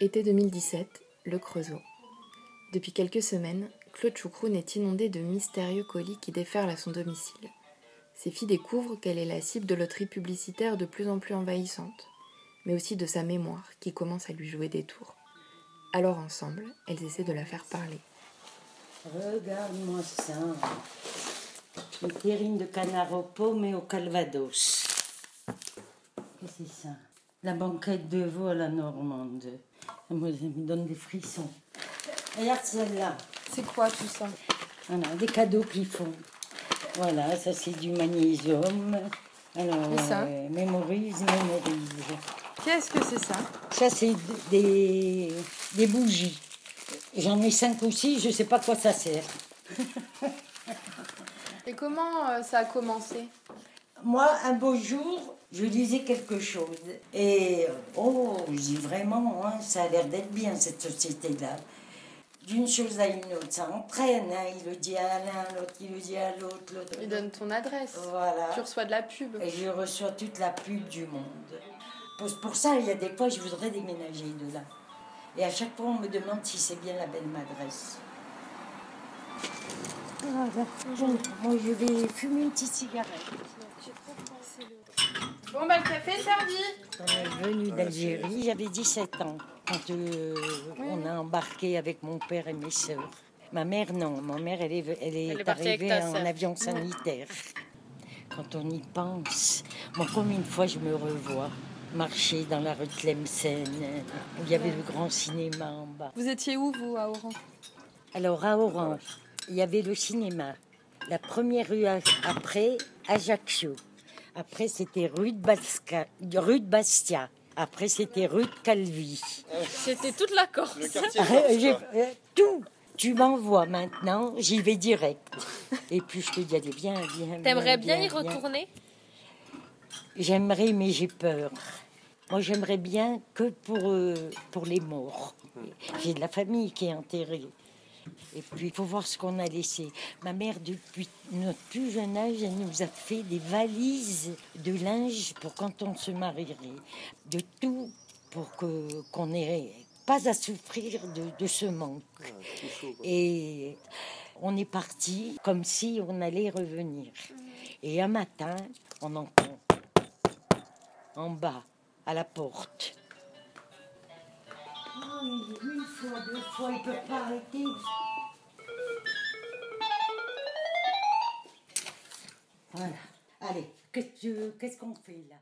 Été 2017, le Creusot. Depuis quelques semaines, Claude Choucroune est inondé de mystérieux colis qui déferlent à son domicile. Ses filles découvrent qu'elle est la cible de loteries publicitaires de plus en plus envahissantes, mais aussi de sa mémoire qui commence à lui jouer des tours. Alors ensemble, elles essaient de la faire parler. Regarde-moi ça. Une terrine de canard et au calvados. C'est ça La banquette de veau à la normande. Moi, ça me donne des frissons. Regarde celle-là. C'est quoi tout ça? Voilà, des cadeaux qu'ils font. Voilà, ça c'est du magnésium. Alors, Et ça? euh, mémorise, mémorise. Qu'est-ce que c'est ça? Ça c'est des, des bougies. J'en ai cinq ou six, je sais pas quoi ça sert. Et comment euh, ça a commencé? Moi, un beau jour, je lisais quelque chose. Et, euh, oh, je dis vraiment, hein, ça a l'air d'être bien cette société-là. D'une chose à une autre, ça entraîne. hein. Il le dit à l'un, l'autre, il le dit à l'autre, l'autre. Il donne ton adresse. Voilà. Tu reçois de la pub. Et je reçois toute la pub du monde. Pour, pour ça, il y a des fois, je voudrais déménager de là. Et à chaque fois, on me demande si c'est bien la belle adresse. Voilà. Bon, moi, je vais fumer une petite cigarette. Bon bah le café est servi. On est venu d'Algérie, j'avais 17 ans quand euh, on a embarqué avec mon père et mes sœurs. Ma mère, non. Ma mère, elle est, elle est, Elle est partie avec arrivée en avion sanitaire. Quand on y pense, bon, combien de fois je me revois marcher dans la rue de Tlemcen, où il y avait le grand cinéma en bas. Vous étiez où vous à Oran? Alors à Oran, il y avait le cinéma. La première rue après, Ajaccio. Après, c'était rue de, Basca- rue de Bastia. Après, c'était rue de Calvi. C'était toute la Corse. J'ai- euh, tout. Tu m'envoies maintenant, j'y vais direct. Et puis je te dis, allez, viens, viens. T'aimerais bien y viens. retourner? J'aimerais, mais j'ai peur. Moi, j'aimerais bien que pour, euh, pour les morts. J'ai de la famille qui est enterrée. Et puis, il faut voir ce qu'on a laissé. Ma mère, depuis notre plus jeune âge, elle nous a fait des valises de linge pour quand on se marierait. De tout pour que qu'on n'ait pas à souffrir de, de ce manque. Et on est parti comme si on allait revenir. Et un matin, on entend en bas, à la porte. Une fois, deux fois, il peut pas arrêter. Voilà. Allez, qu'est-ce que- qu'est-ce qu'on fait là?